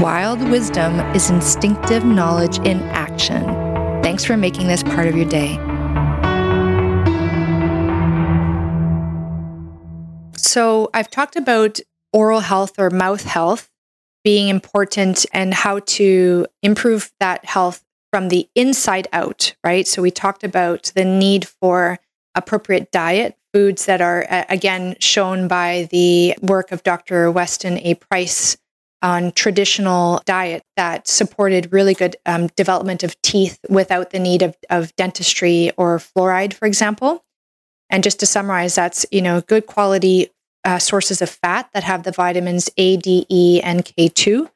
Wild wisdom is instinctive knowledge in action. Thanks for making this part of your day. So, I've talked about oral health or mouth health being important and how to improve that health from the inside out, right? So we talked about the need for appropriate diet, foods that are, again, shown by the work of Dr. Weston A. Price on traditional diet that supported really good um, development of teeth without the need of, of dentistry or fluoride, for example. And just to summarize, that's you know good quality uh, sources of fat that have the vitamins A, D, E, and K2.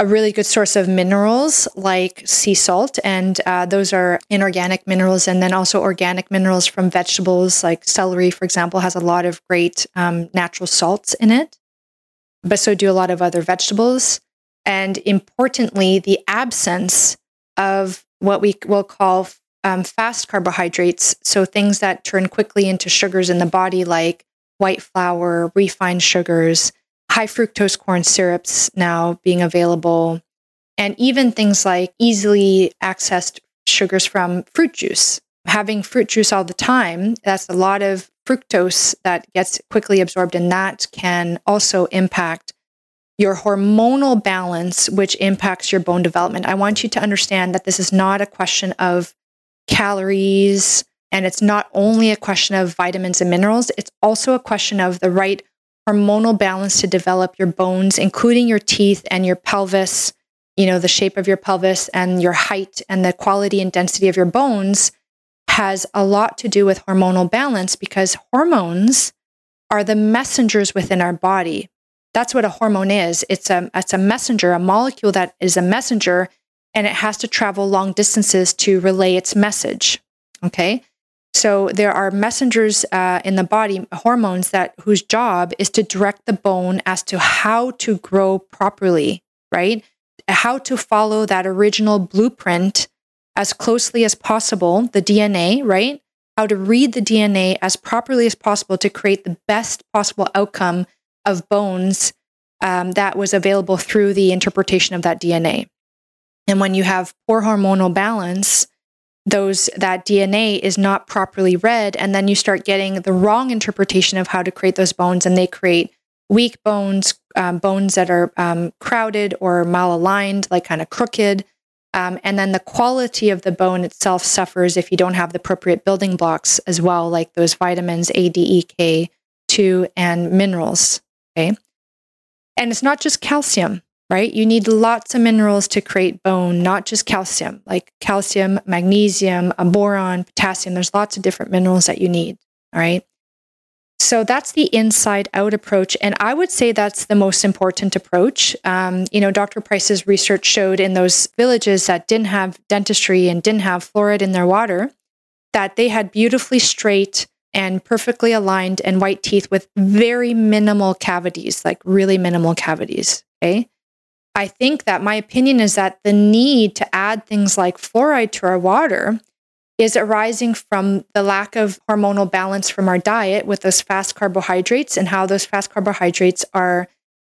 A really good source of minerals like sea salt, and uh, those are inorganic minerals, and then also organic minerals from vegetables like celery, for example, has a lot of great um, natural salts in it. But so do a lot of other vegetables. And importantly, the absence of what we will call um, fast carbohydrates. So things that turn quickly into sugars in the body, like white flour, refined sugars, high fructose corn syrups now being available, and even things like easily accessed sugars from fruit juice. Having fruit juice all the time, that's a lot of fructose that gets quickly absorbed, and that can also impact your hormonal balance, which impacts your bone development. I want you to understand that this is not a question of calories and it's not only a question of vitamins and minerals, it's also a question of the right hormonal balance to develop your bones, including your teeth and your pelvis, you know, the shape of your pelvis and your height and the quality and density of your bones has a lot to do with hormonal balance because hormones are the messengers within our body. That's what a hormone is. It's a it's a messenger, a molecule that is a messenger and it has to travel long distances to relay its message. Okay? So there are messengers uh, in the body, hormones that whose job is to direct the bone as to how to grow properly, right? How to follow that original blueprint as closely as possible, the DNA, right? How to read the DNA as properly as possible to create the best possible outcome of bones um, that was available through the interpretation of that DNA. And when you have poor hormonal balance, those that DNA is not properly read, and then you start getting the wrong interpretation of how to create those bones, and they create weak bones, um, bones that are um, crowded or malaligned, like kind of crooked. Um, and then the quality of the bone itself suffers if you don't have the appropriate building blocks as well, like those vitamins A, D, E, K, 2, and minerals. Okay. And it's not just calcium right? You need lots of minerals to create bone, not just calcium, like calcium, magnesium, boron, potassium. There's lots of different minerals that you need, all right? So that's the inside out approach. And I would say that's the most important approach. Um, you know, Dr. Price's research showed in those villages that didn't have dentistry and didn't have fluoride in their water that they had beautifully straight and perfectly aligned and white teeth with very minimal cavities, like really minimal cavities. Okay. I think that my opinion is that the need to add things like fluoride to our water is arising from the lack of hormonal balance from our diet with those fast carbohydrates and how those fast carbohydrates are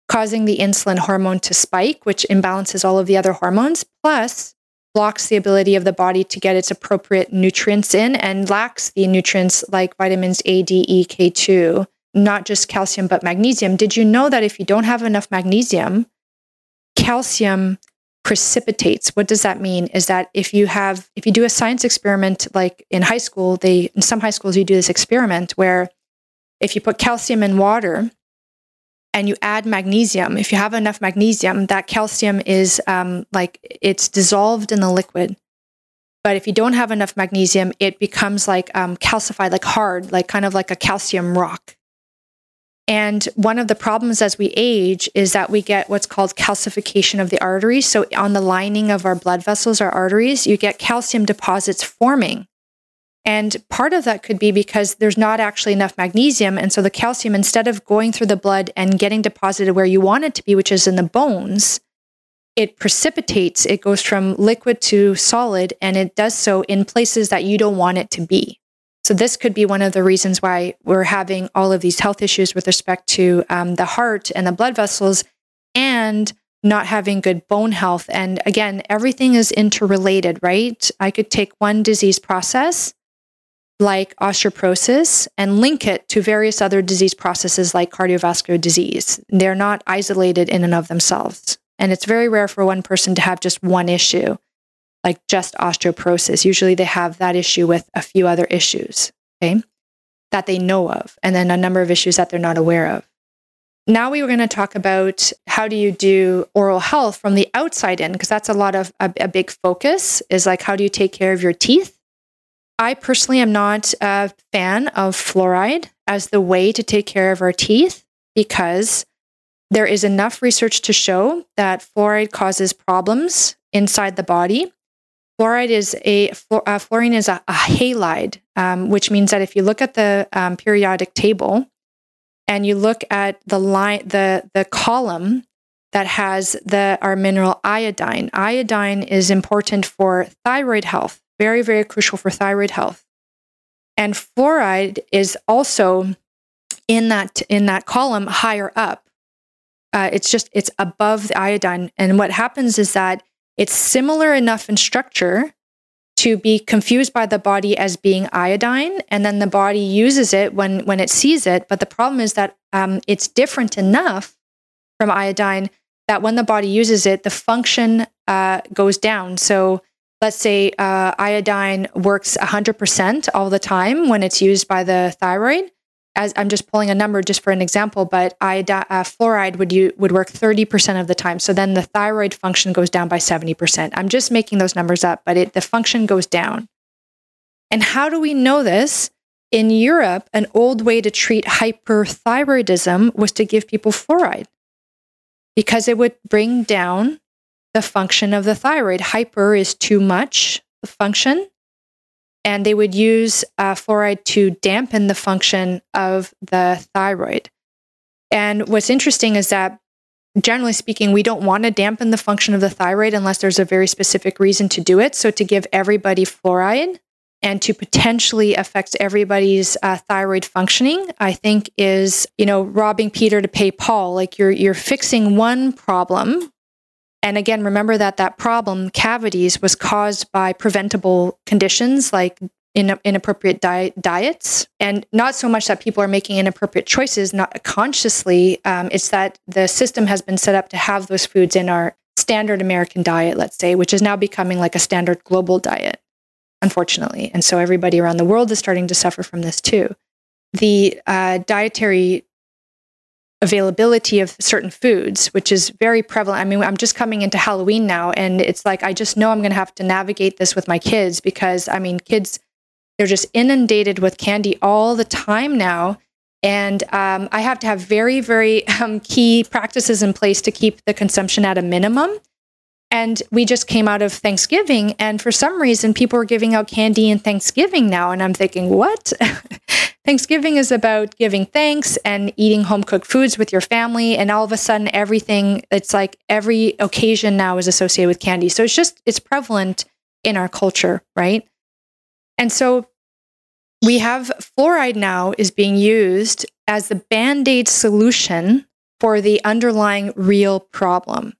causing the insulin hormone to spike, which imbalances all of the other hormones, plus blocks the ability of the body to get its appropriate nutrients in and lacks the nutrients like vitamins A, D, E, K2, not just calcium, but magnesium. Did you know that if you don't have enough magnesium, calcium precipitates. What does that mean? Is that if you have, if you do a science experiment, like in high school, they, in some high schools, you do this experiment where if you put calcium in water and you add magnesium, if you have enough magnesium, that calcium is um, like it's dissolved in the liquid. But if you don't have enough magnesium, it becomes like um, calcified, like hard, like kind of like a calcium rock. And one of the problems as we age is that we get what's called calcification of the arteries. So, on the lining of our blood vessels, our arteries, you get calcium deposits forming. And part of that could be because there's not actually enough magnesium. And so the calcium, instead of going through the blood and getting deposited where you want it to be, which is in the bones, it precipitates, it goes from liquid to solid, and it does so in places that you don't want it to be. So, this could be one of the reasons why we're having all of these health issues with respect to um, the heart and the blood vessels and not having good bone health. And again, everything is interrelated, right? I could take one disease process like osteoporosis and link it to various other disease processes like cardiovascular disease. They're not isolated in and of themselves. And it's very rare for one person to have just one issue, like just osteoporosis. Usually they have that issue with a few other issues, okay, that they know of, and then a number of issues that they're not aware of. Now we were going to talk about how do you do oral health from the outside in, because that's a lot of a, a big focus is like how do you take care of your teeth? I personally am not a fan of fluoride as the way to take care of our teeth because there is enough research to show that fluoride causes problems inside the body. Fluoride is a uh, fluorine is a, a halide, um, which means that if you look at the um, periodic table and you look at the line, the the column that has the our mineral iodine. Iodine is important for thyroid health, very very crucial for thyroid health. And fluoride is also in that in that column higher up uh, it's just it's above the iodine and what happens is that it's similar enough in structure to be confused by the body as being iodine and then the body uses it when when it sees it. But the problem is that um, it's different enough from iodine that when the body uses it the function uh, goes down. So let's say uh, iodine works 100% all the time when it's used by the thyroid as I'm just pulling a number just for an example, but iodine, uh, fluoride would you would work 30% of the time. So then the thyroid function goes down by 70%. I'm just making those numbers up, but it, the function goes down. And how do we know this? In Europe, an old way to treat hyperthyroidism was to give people fluoride because it would bring down the function of the thyroid. Hyper is too much function, and they would use uh, fluoride to dampen the function of the thyroid. And what's interesting is that, generally speaking, we don't want to dampen the function of the thyroid unless there's a very specific reason to do it. So, to give everybody fluoride and to potentially affect everybody's uh, thyroid functioning, I think is you know robbing Peter to pay Paul. Like you're you're fixing one problem and again, remember that that problem, cavities, was caused by preventable conditions like in, inappropriate diet, diets. And not so much that people are making inappropriate choices, not consciously. Um, it's that the system has been set up to have those foods in our standard American diet, let's say, which is now becoming like a standard global diet, unfortunately. And so everybody around the world is starting to suffer from this too. The uh, dietary availability of certain foods, which is very prevalent. I mean, I'm just coming into Halloween now, and it's like I just know I'm going to have to navigate this with my kids because I mean, kids, they're just inundated with candy all the time now. And um, I have to have very, very um, key practices in place to keep the consumption at a minimum. And we just came out of Thanksgiving, and for some reason, people are giving out candy in Thanksgiving now. And I'm thinking, what? Thanksgiving is about giving thanks and eating home cooked foods with your family. And all of a sudden, everything, it's like every occasion now is associated with candy. So it's just, it's prevalent in our culture, right? And so we have fluoride now is being used as the band aid solution for the underlying real problem.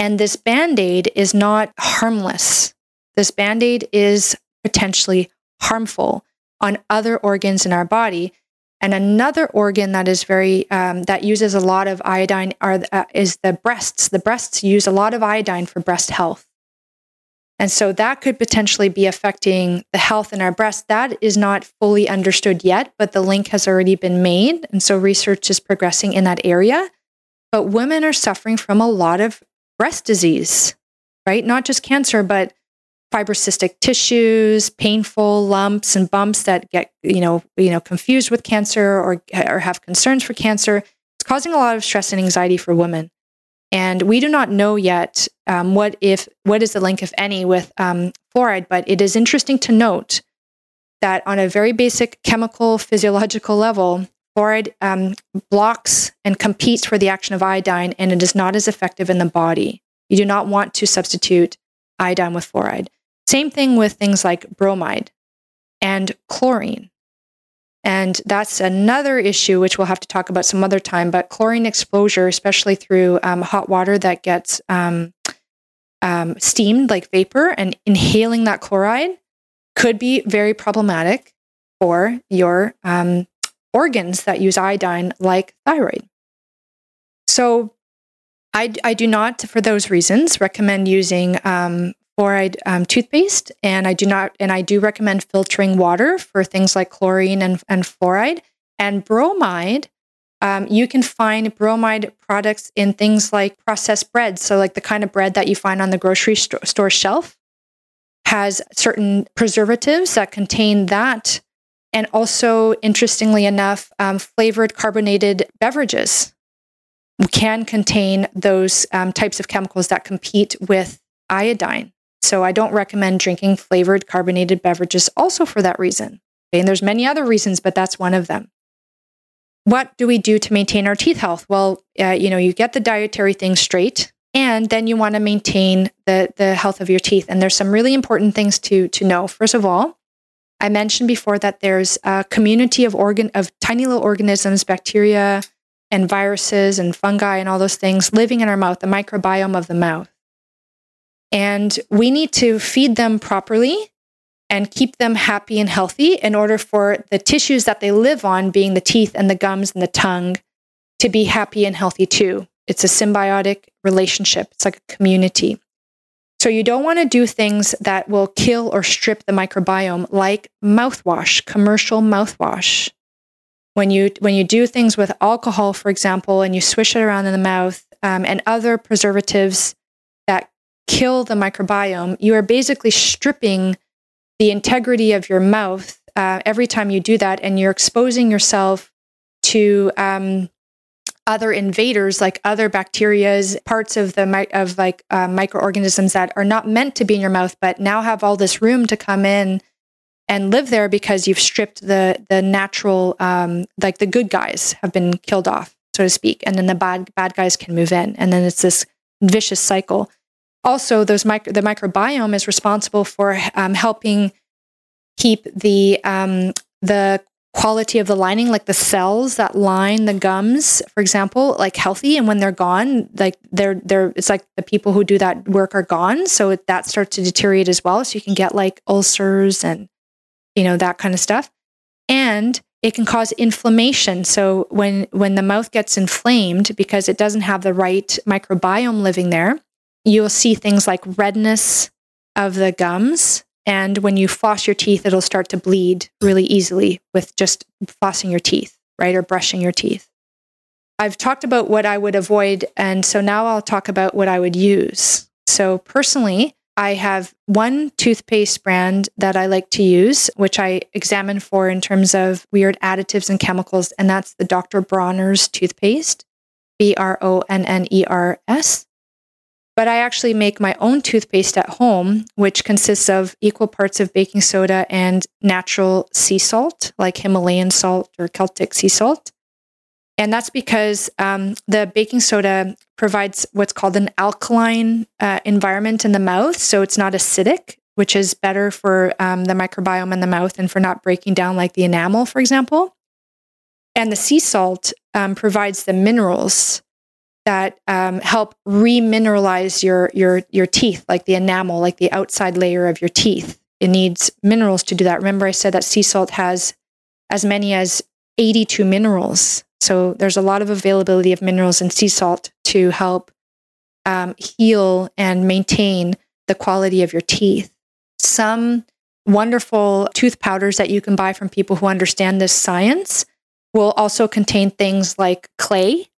And this band aid is not harmless. This band aid is potentially harmful on other organs in our body. And another organ that is very um, that uses a lot of iodine are uh, is the breasts. The breasts use a lot of iodine for breast health, and so that could potentially be affecting the health in our breast. That is not fully understood yet, but the link has already been made, and so research is progressing in that area. But women are suffering from a lot of breast disease, right? Not just cancer, but fibrocystic tissues, painful lumps and bumps that get you know you know confused with cancer or or have concerns for cancer. It's causing a lot of stress and anxiety for women, and we do not know yet um, what if what is the link, if any, with um, fluoride. But it is interesting to note that on a very basic chemical physiological level, fluoride um, blocks and competes for the action of iodine, and it is not as effective in the body. You do not want to substitute iodine with fluoride. Same thing with things like bromide and chlorine. And that's another issue, which we'll have to talk about some other time. But chlorine exposure, especially through um, hot water that gets um, um, steamed like vapor and inhaling that chloride, could be very problematic for your um, organs that use iodine, like thyroid. So, I, I do not, for those reasons, recommend using um, fluoride um, toothpaste, and I do not, and I do recommend filtering water for things like chlorine and, and fluoride and bromide. Um, you can find bromide products in things like processed bread. So, like the kind of bread that you find on the grocery st- store shelf has certain preservatives that contain that. And also, interestingly enough, um, flavored carbonated beverages can contain those um, types of chemicals that compete with iodine. So I don't recommend drinking flavored carbonated beverages also for that reason. Okay? And there's many other reasons, but that's one of them. What do we do to maintain our teeth health? Well, uh, you know, you get the dietary things straight, and then you want to maintain the the health of your teeth. And there's some really important things to to know. First of all, I mentioned before that there's a community of organ of tiny little organisms, bacteria, and viruses and fungi and all those things living in our mouth, the microbiome of the mouth. And we need to feed them properly and keep them happy and healthy in order for the tissues that they live on, being the teeth and the gums and the tongue, to be happy and healthy too. It's a symbiotic relationship, it's like a community. So you don't want to do things that will kill or strip the microbiome, like mouthwash, commercial mouthwash. When you when you do things with alcohol, for example, and you swish it around in the mouth, um, and other preservatives that kill the microbiome, you are basically stripping the integrity of your mouth uh, every time you do that, and you're exposing yourself to um, other invaders, like other bacteria's, parts of the of like uh, microorganisms that are not meant to be in your mouth, but now have all this room to come in and live there because you've stripped the the natural, um, like the good guys have been killed off, so to speak, and then the bad bad guys can move in, and then it's this vicious cycle. Also those micro, the microbiome is responsible for um, helping keep the um, the quality of the lining like the cells that line the gums for example like healthy. And when they're gone like they're they're it's like the people who do that work are gone. So it, that starts to deteriorate as well. So you can get like ulcers and you know that kind of stuff. And it can cause inflammation. So when when the mouth gets inflamed because it doesn't have the right microbiome living there you'll see things like redness of the gums. And when you floss your teeth, it'll start to bleed really easily with just flossing your teeth, right? Or brushing your teeth. I've talked about what I would avoid. And so now I'll talk about what I would use. So, personally, I have one toothpaste brand that I like to use, which I examine for in terms of weird additives and chemicals, and that's the Dr. Bronner's toothpaste, B R O N N E R S. But I actually make my own toothpaste at home, which consists of equal parts of baking soda and natural sea salt, like Himalayan salt or Celtic sea salt. And that's because um, the baking soda provides what's called an alkaline uh, environment in the mouth. So it's not acidic, which is better for um, the microbiome in the mouth and for not breaking down like the enamel, for example. And the sea salt um, provides the minerals that um, help remineralize your your your teeth, like the enamel, like the outside layer of your teeth. It needs minerals to do that. Remember, I said that sea salt has as many as 82 minerals. So there's a lot of availability of minerals in sea salt to help um, heal and maintain the quality of your teeth. Some wonderful tooth powders that you can buy from people who understand this science will also contain things like clay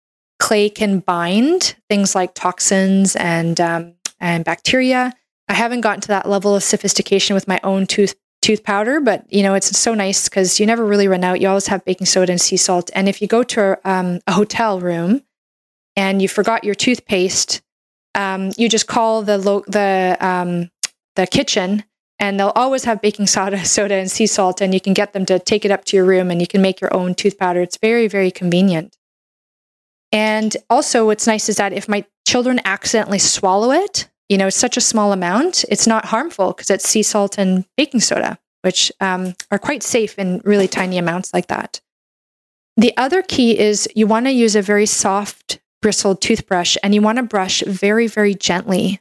clay can bind things like toxins and um, and bacteria. I haven't gotten to that level of sophistication with my own tooth tooth powder, but you know it's so nice because you never really run out. You always have baking soda and sea salt. And if you go to a, um, a hotel room and you forgot your toothpaste, um, you just call the lo- the um, the kitchen, and they'll always have baking soda, soda, and sea salt, and you can get them to take it up to your room, and you can make your own tooth powder. It's very very convenient. And also, what's nice is that if my children accidentally swallow it, you know, it's such a small amount, it's not harmful because it's sea salt and baking soda, which um, are quite safe in really tiny amounts like that. The other key is you want to use a very soft bristled toothbrush and you want to brush very, very gently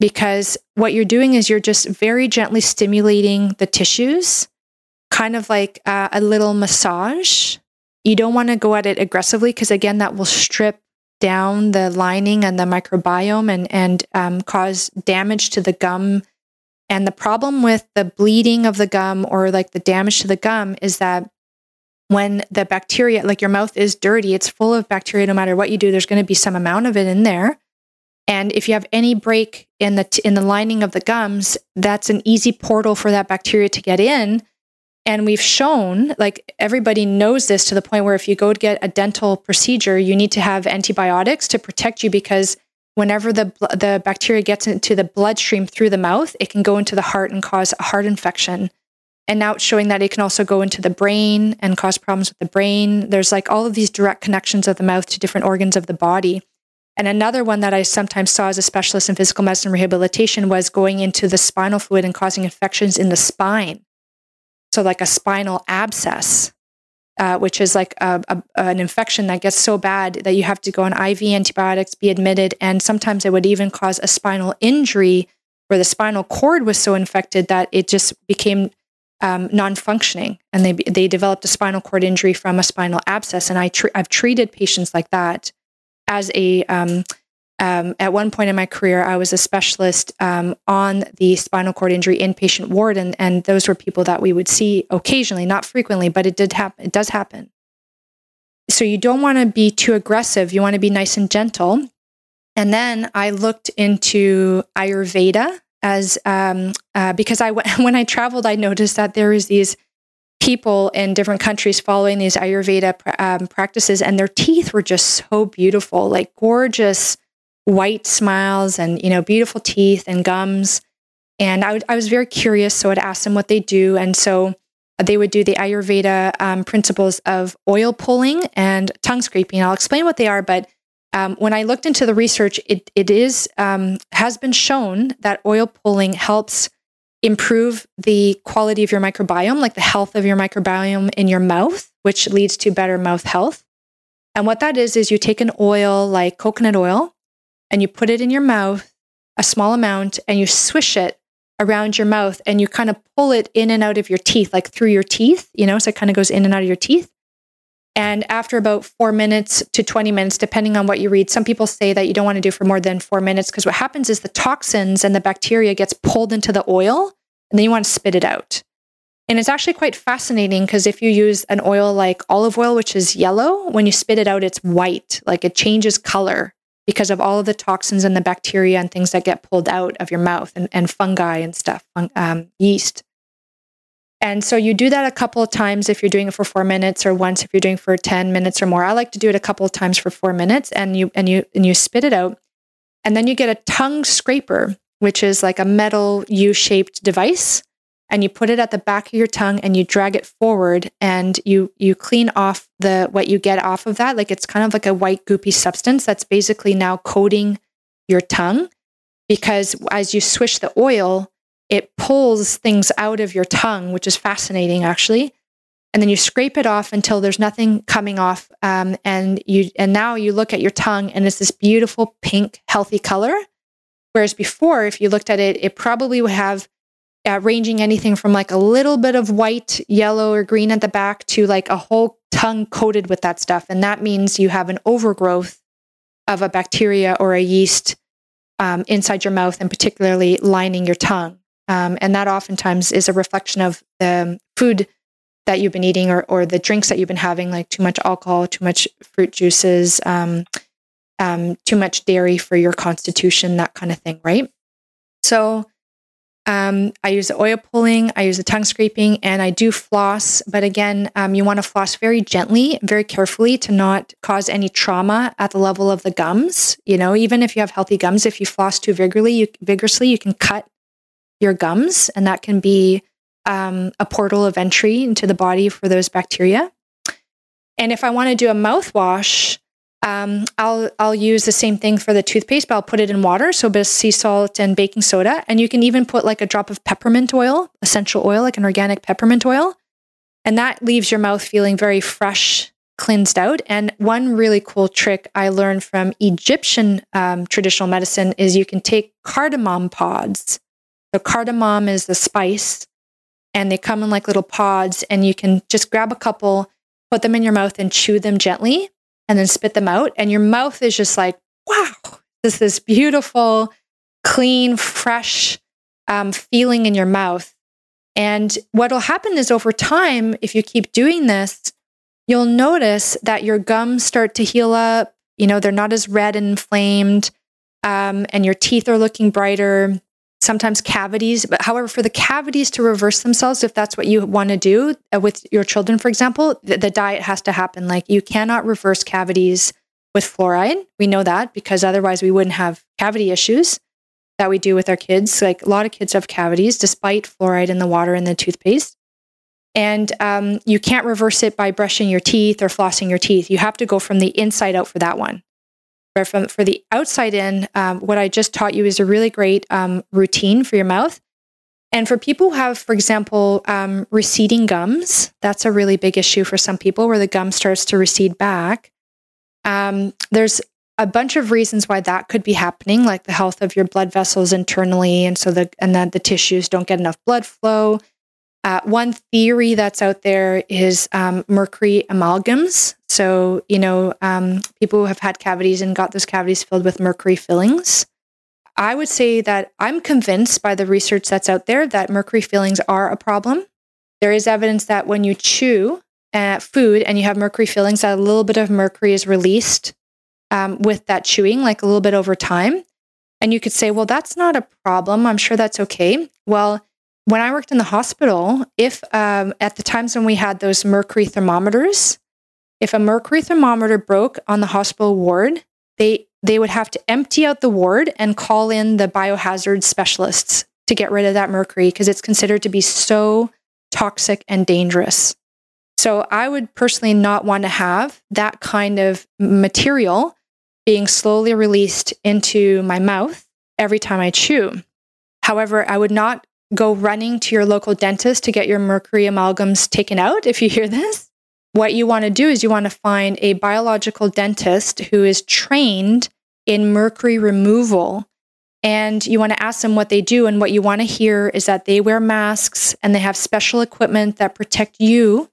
because what you're doing is you're just very gently stimulating the tissues, kind of like uh, a little massage. You don't want to go at it aggressively because, again, that will strip down the lining and the microbiome and, and um, cause damage to the gum. And the problem with the bleeding of the gum or like the damage to the gum is that when the bacteria, like your mouth is dirty, it's full of bacteria no matter what you do, there's going to be some amount of it in there. And if you have any break in the t- in the lining of the gums, that's an easy portal for that bacteria to get in and we've shown, like everybody knows this to the point where if you go to get a dental procedure, you need to have antibiotics to protect you because whenever the the bacteria gets into the bloodstream through the mouth, it can go into the heart and cause a heart infection. And now it's showing that it can also go into the brain and cause problems with the brain. There's like all of these direct connections of the mouth to different organs of the body. And another one that I sometimes saw as a specialist in physical medicine rehabilitation was going into the spinal fluid and causing infections in the spine. So, like a spinal abscess, uh, which is like a, a, an infection that gets so bad that you have to go on IV antibiotics, be admitted, and sometimes it would even cause a spinal injury where the spinal cord was so infected that it just became um, non-functioning, and they they developed a spinal cord injury from a spinal abscess. And I tr- I've treated patients like that as a um, um, at one point in my career, I was a specialist um, on the spinal cord injury inpatient ward, and, and those were people that we would see occasionally, not frequently, but it did happen. It does happen. So you don't want to be too aggressive. You want to be nice and gentle. And then I looked into Ayurveda as um, uh, because I when I traveled, I noticed that there is these people in different countries following these Ayurveda um, practices, and their teeth were just so beautiful, like gorgeous white smiles and you know beautiful teeth and gums. And I, I was very curious so i'd ask them what they do. And so they would do the ayurveda um, principles of oil pulling and tongue scraping. I'll explain what they are but um, when i looked into the research it, it is um, has been shown that oil pulling helps improve the quality of your microbiome like the health of your microbiome in your mouth which leads to better mouth health. And what that is is you take an oil like coconut oil and you put it in your mouth, a small amount, and you swish it around your mouth and you kind of pull it in and out of your teeth, like through your teeth, you know, so it kind of goes in and out of your teeth. And after about four minutes to 20 minutes, depending on what you read, some people say that you don't want to do for more than four minutes because what happens is the toxins and the bacteria gets pulled into the oil and then you want to spit it out. And it's actually quite fascinating because if you use an oil like olive oil, which is yellow, when you spit it out, it's white, like it changes color because of all of the toxins and the bacteria and things that get pulled out of your mouth and, and fungi and stuff, um, yeast. And so you do that a couple of times if you're doing it for four minutes, or once if you're doing for 10 minutes or more. I like to do it a couple of times for four minutes and you and you and you spit it out. And then you get a tongue scraper, which is like a metal U-shaped device and you put it at the back of your tongue and you drag it forward and you you clean off the what you get off of that. Like it's kind of like a white goopy substance that's basically now coating your tongue because as you swish the oil it pulls things out of your tongue which is fascinating actually. And then you scrape it off until there's nothing coming off um, and you and now you look at your tongue and it's this beautiful pink healthy color. Whereas before if you looked at it it probably would have uh, ranging anything from like a little bit of white, yellow, or green at the back to like a whole tongue coated with that stuff. And that means you have an overgrowth of a bacteria or a yeast um, inside your mouth and particularly lining your tongue. Um, and that oftentimes is a reflection of the food that you've been eating or, or the drinks that you've been having, like too much alcohol, too much fruit juices, um, um too much dairy for your constitution, that kind of thing, right? So, Um, I use the oil pulling, I use the tongue scraping, and I do floss. But again, um, you want to floss very gently, very carefully to not cause any trauma at the level of the gums. You know, even if you have healthy gums, if you floss too vigorously, you, vigorously, you can cut your gums, and that can be um, a portal of entry into the body for those bacteria. And if I want to do a mouthwash, um, I'll I'll use the same thing for the toothpaste, but I'll put it in water, so a bit of sea salt and baking soda, and you can even put like a drop of peppermint oil, essential oil, like an organic peppermint oil, and that leaves your mouth feeling very fresh, cleansed out. And one really cool trick I learned from Egyptian um, traditional medicine is you can take cardamom pods. So cardamom is the spice, and they come in like little pods, and you can just grab a couple, put them in your mouth, and chew them gently and then spit them out. And your mouth is just like, wow, this this beautiful, clean, fresh um, feeling in your mouth. And what will happen is over time, if you keep doing this, you'll notice that your gums start to heal up. You know, they're not as red and inflamed, um, and your teeth are looking brighter sometimes cavities. But however, for the cavities to reverse themselves, if that's what you want to do uh, with your children, for example, the, the diet has to happen. Like you cannot reverse cavities with fluoride. We know that because otherwise we wouldn't have cavity issues that we do with our kids. Like a lot of kids have cavities despite fluoride in the water and the toothpaste. And um, you can't reverse it by brushing your teeth or flossing your teeth. You have to go from the inside out for that one. But from, for the outside in, um, what I just taught you is a really great um, routine for your mouth. And for people who have, for example, um, receding gums, that's a really big issue for some people where the gum starts to recede back. Um, there's a bunch of reasons why that could be happening, like the health of your blood vessels internally, and so the and then the tissues don't get enough blood flow. Uh, one theory that's out there is um, mercury amalgams. So, you know, um, people who have had cavities and got those cavities filled with mercury fillings. I would say that I'm convinced by the research that's out there that mercury fillings are a problem. There is evidence that when you chew uh, food and you have mercury fillings, that a little bit of mercury is released um, with that chewing, like a little bit over time. And you could say, well, that's not a problem. I'm sure that's okay. Well, when I worked in the hospital, if um, at the times when we had those mercury thermometers, if a mercury thermometer broke on the hospital ward, they they would have to empty out the ward and call in the biohazard specialists to get rid of that mercury because it's considered to be so toxic and dangerous. So I would personally not want to have that kind of material being slowly released into my mouth every time I chew. However, I would not go running to your local dentist to get your mercury amalgams taken out if you hear this. What you want to do is you want to find a biological dentist who is trained in mercury removal. And you want to ask them what they do. And what you want to hear is that they wear masks and they have special equipment that protect you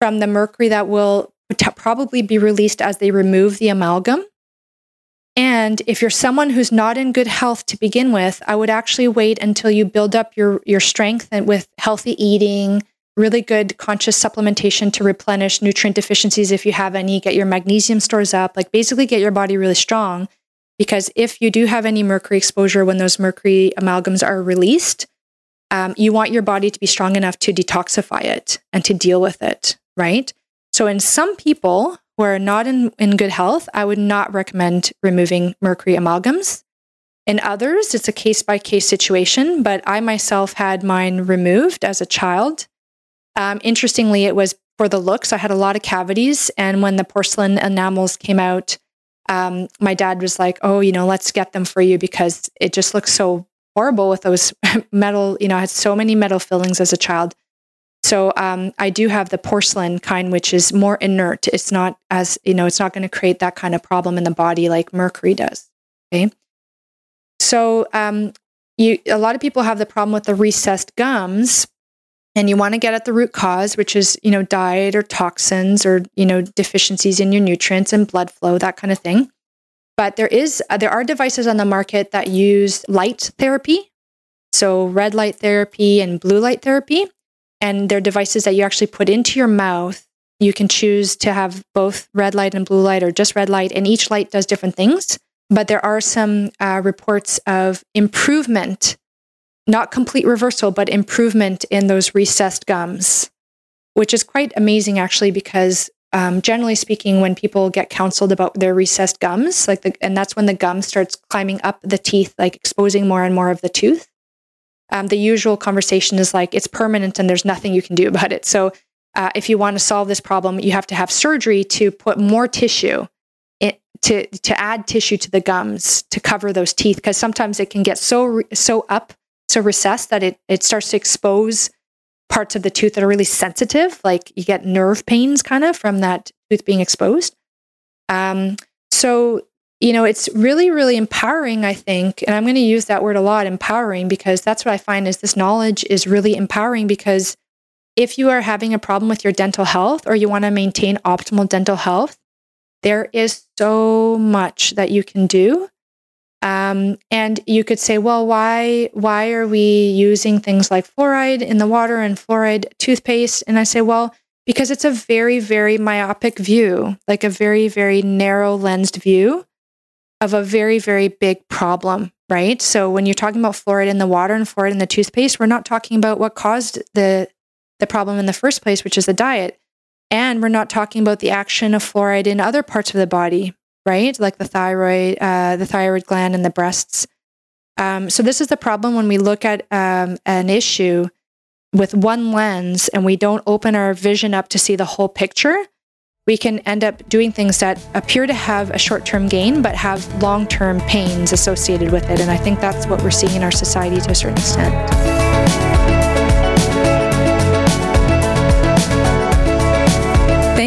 from the mercury that will probably be released as they remove the amalgam. And if you're someone who's not in good health to begin with, I would actually wait until you build up your, your strength and with healthy eating, really good conscious supplementation to replenish nutrient deficiencies if you have any, get your magnesium stores up, like basically get your body really strong. Because if you do have any mercury exposure when those mercury amalgams are released, um, you want your body to be strong enough to detoxify it and to deal with it, right? So, in some people, who are not in, in good health, I would not recommend removing mercury amalgams. In others, it's a case by case situation, but I myself had mine removed as a child. Um, interestingly, it was for the looks. I had a lot of cavities, and when the porcelain enamels came out, um, my dad was like, "Oh, you know, let's get them for you because it just looks so horrible with those metal. You know, I had so many metal fillings as a child." So um, I do have the porcelain kind, which is more inert. It's not as you know, it's not going to create that kind of problem in the body like mercury does. Okay. So um, you, a lot of people have the problem with the recessed gums, and you want to get at the root cause, which is you know diet or toxins or you know deficiencies in your nutrients and blood flow, that kind of thing. But there is uh, there are devices on the market that use light therapy, so red light therapy and blue light therapy and they're devices that you actually put into your mouth. You can choose to have both red light and blue light or just red light, and each light does different things. But there are some uh, reports of improvement not complete reversal, but improvement in those recessed gums, which is quite amazing actually, because um, generally speaking, when people get counseled about their recessed gums, like the, and that's when the gum starts climbing up the teeth, like exposing more and more of the tooth. Um, the usual conversation is like it's permanent and there's nothing you can do about it. So, uh, if you want to solve this problem, you have to have surgery to put more tissue in, to to add tissue to the gums to cover those teeth because sometimes it can get so so up so recessed that it it starts to expose parts of the tooth that are really sensitive, like you get nerve pains kind of from that tooth being exposed. Um, so, you know, it's really, really empowering, I think. And I'm going to use that word a lot empowering because that's what I find is this knowledge is really empowering because if you are having a problem with your dental health or you want to maintain optimal dental health, there is so much that you can do um, and you could say, well, why why are we using things like fluoride in the water and fluoride toothpaste? And I say, well, because it's a very very myopic view, like a very very narrow lensed view of a very very big problem, right? So when you're talking about fluoride in the water and fluoride in the toothpaste, we're not talking about what caused the the problem in the first place, which is the diet. And we're not talking about the action of fluoride in other parts of the body, right? Like the thyroid, uh, the thyroid gland, and the breasts. Um, so this is the problem when we look at um, an issue with one lens and we don't open our vision up to see the whole picture. We can end up doing things that appear to have a short term gain, but have long term pains associated with it. And I think that's what we're seeing in our society to a certain extent.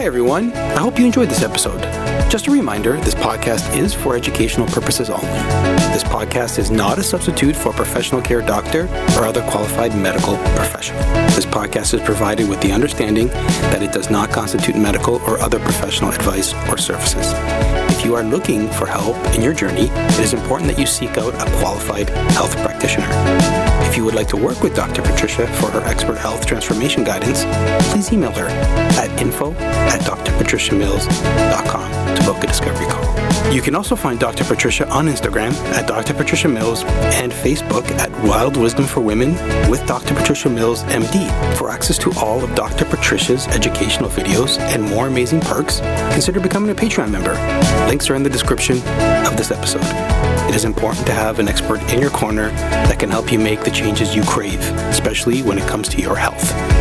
Hi, everyone. I hope you enjoyed this episode. Just a reminder this podcast is for educational purposes only. This podcast is not a substitute for a professional care doctor or other qualified medical professional. This podcast is provided with the understanding that it does not constitute medical or other professional advice or services. If you are looking for help in your journey, it is important that you seek out a qualified health practitioner. If you would like to work with Dr. Patricia for her expert health transformation guidance, please email her at info at drpatriciamills.com to book a discovery call. You can also find Dr. Patricia on Instagram at Dr. Patricia Mills and Facebook at Wild Wisdom for Women with Dr. Patricia Mills MD. For access to all of Dr. Patricia's educational videos and more amazing perks, consider becoming a Patreon member. Links are in the description of this episode. It is important to have an expert in your corner that can help you make the changes you crave, especially when it comes to your health.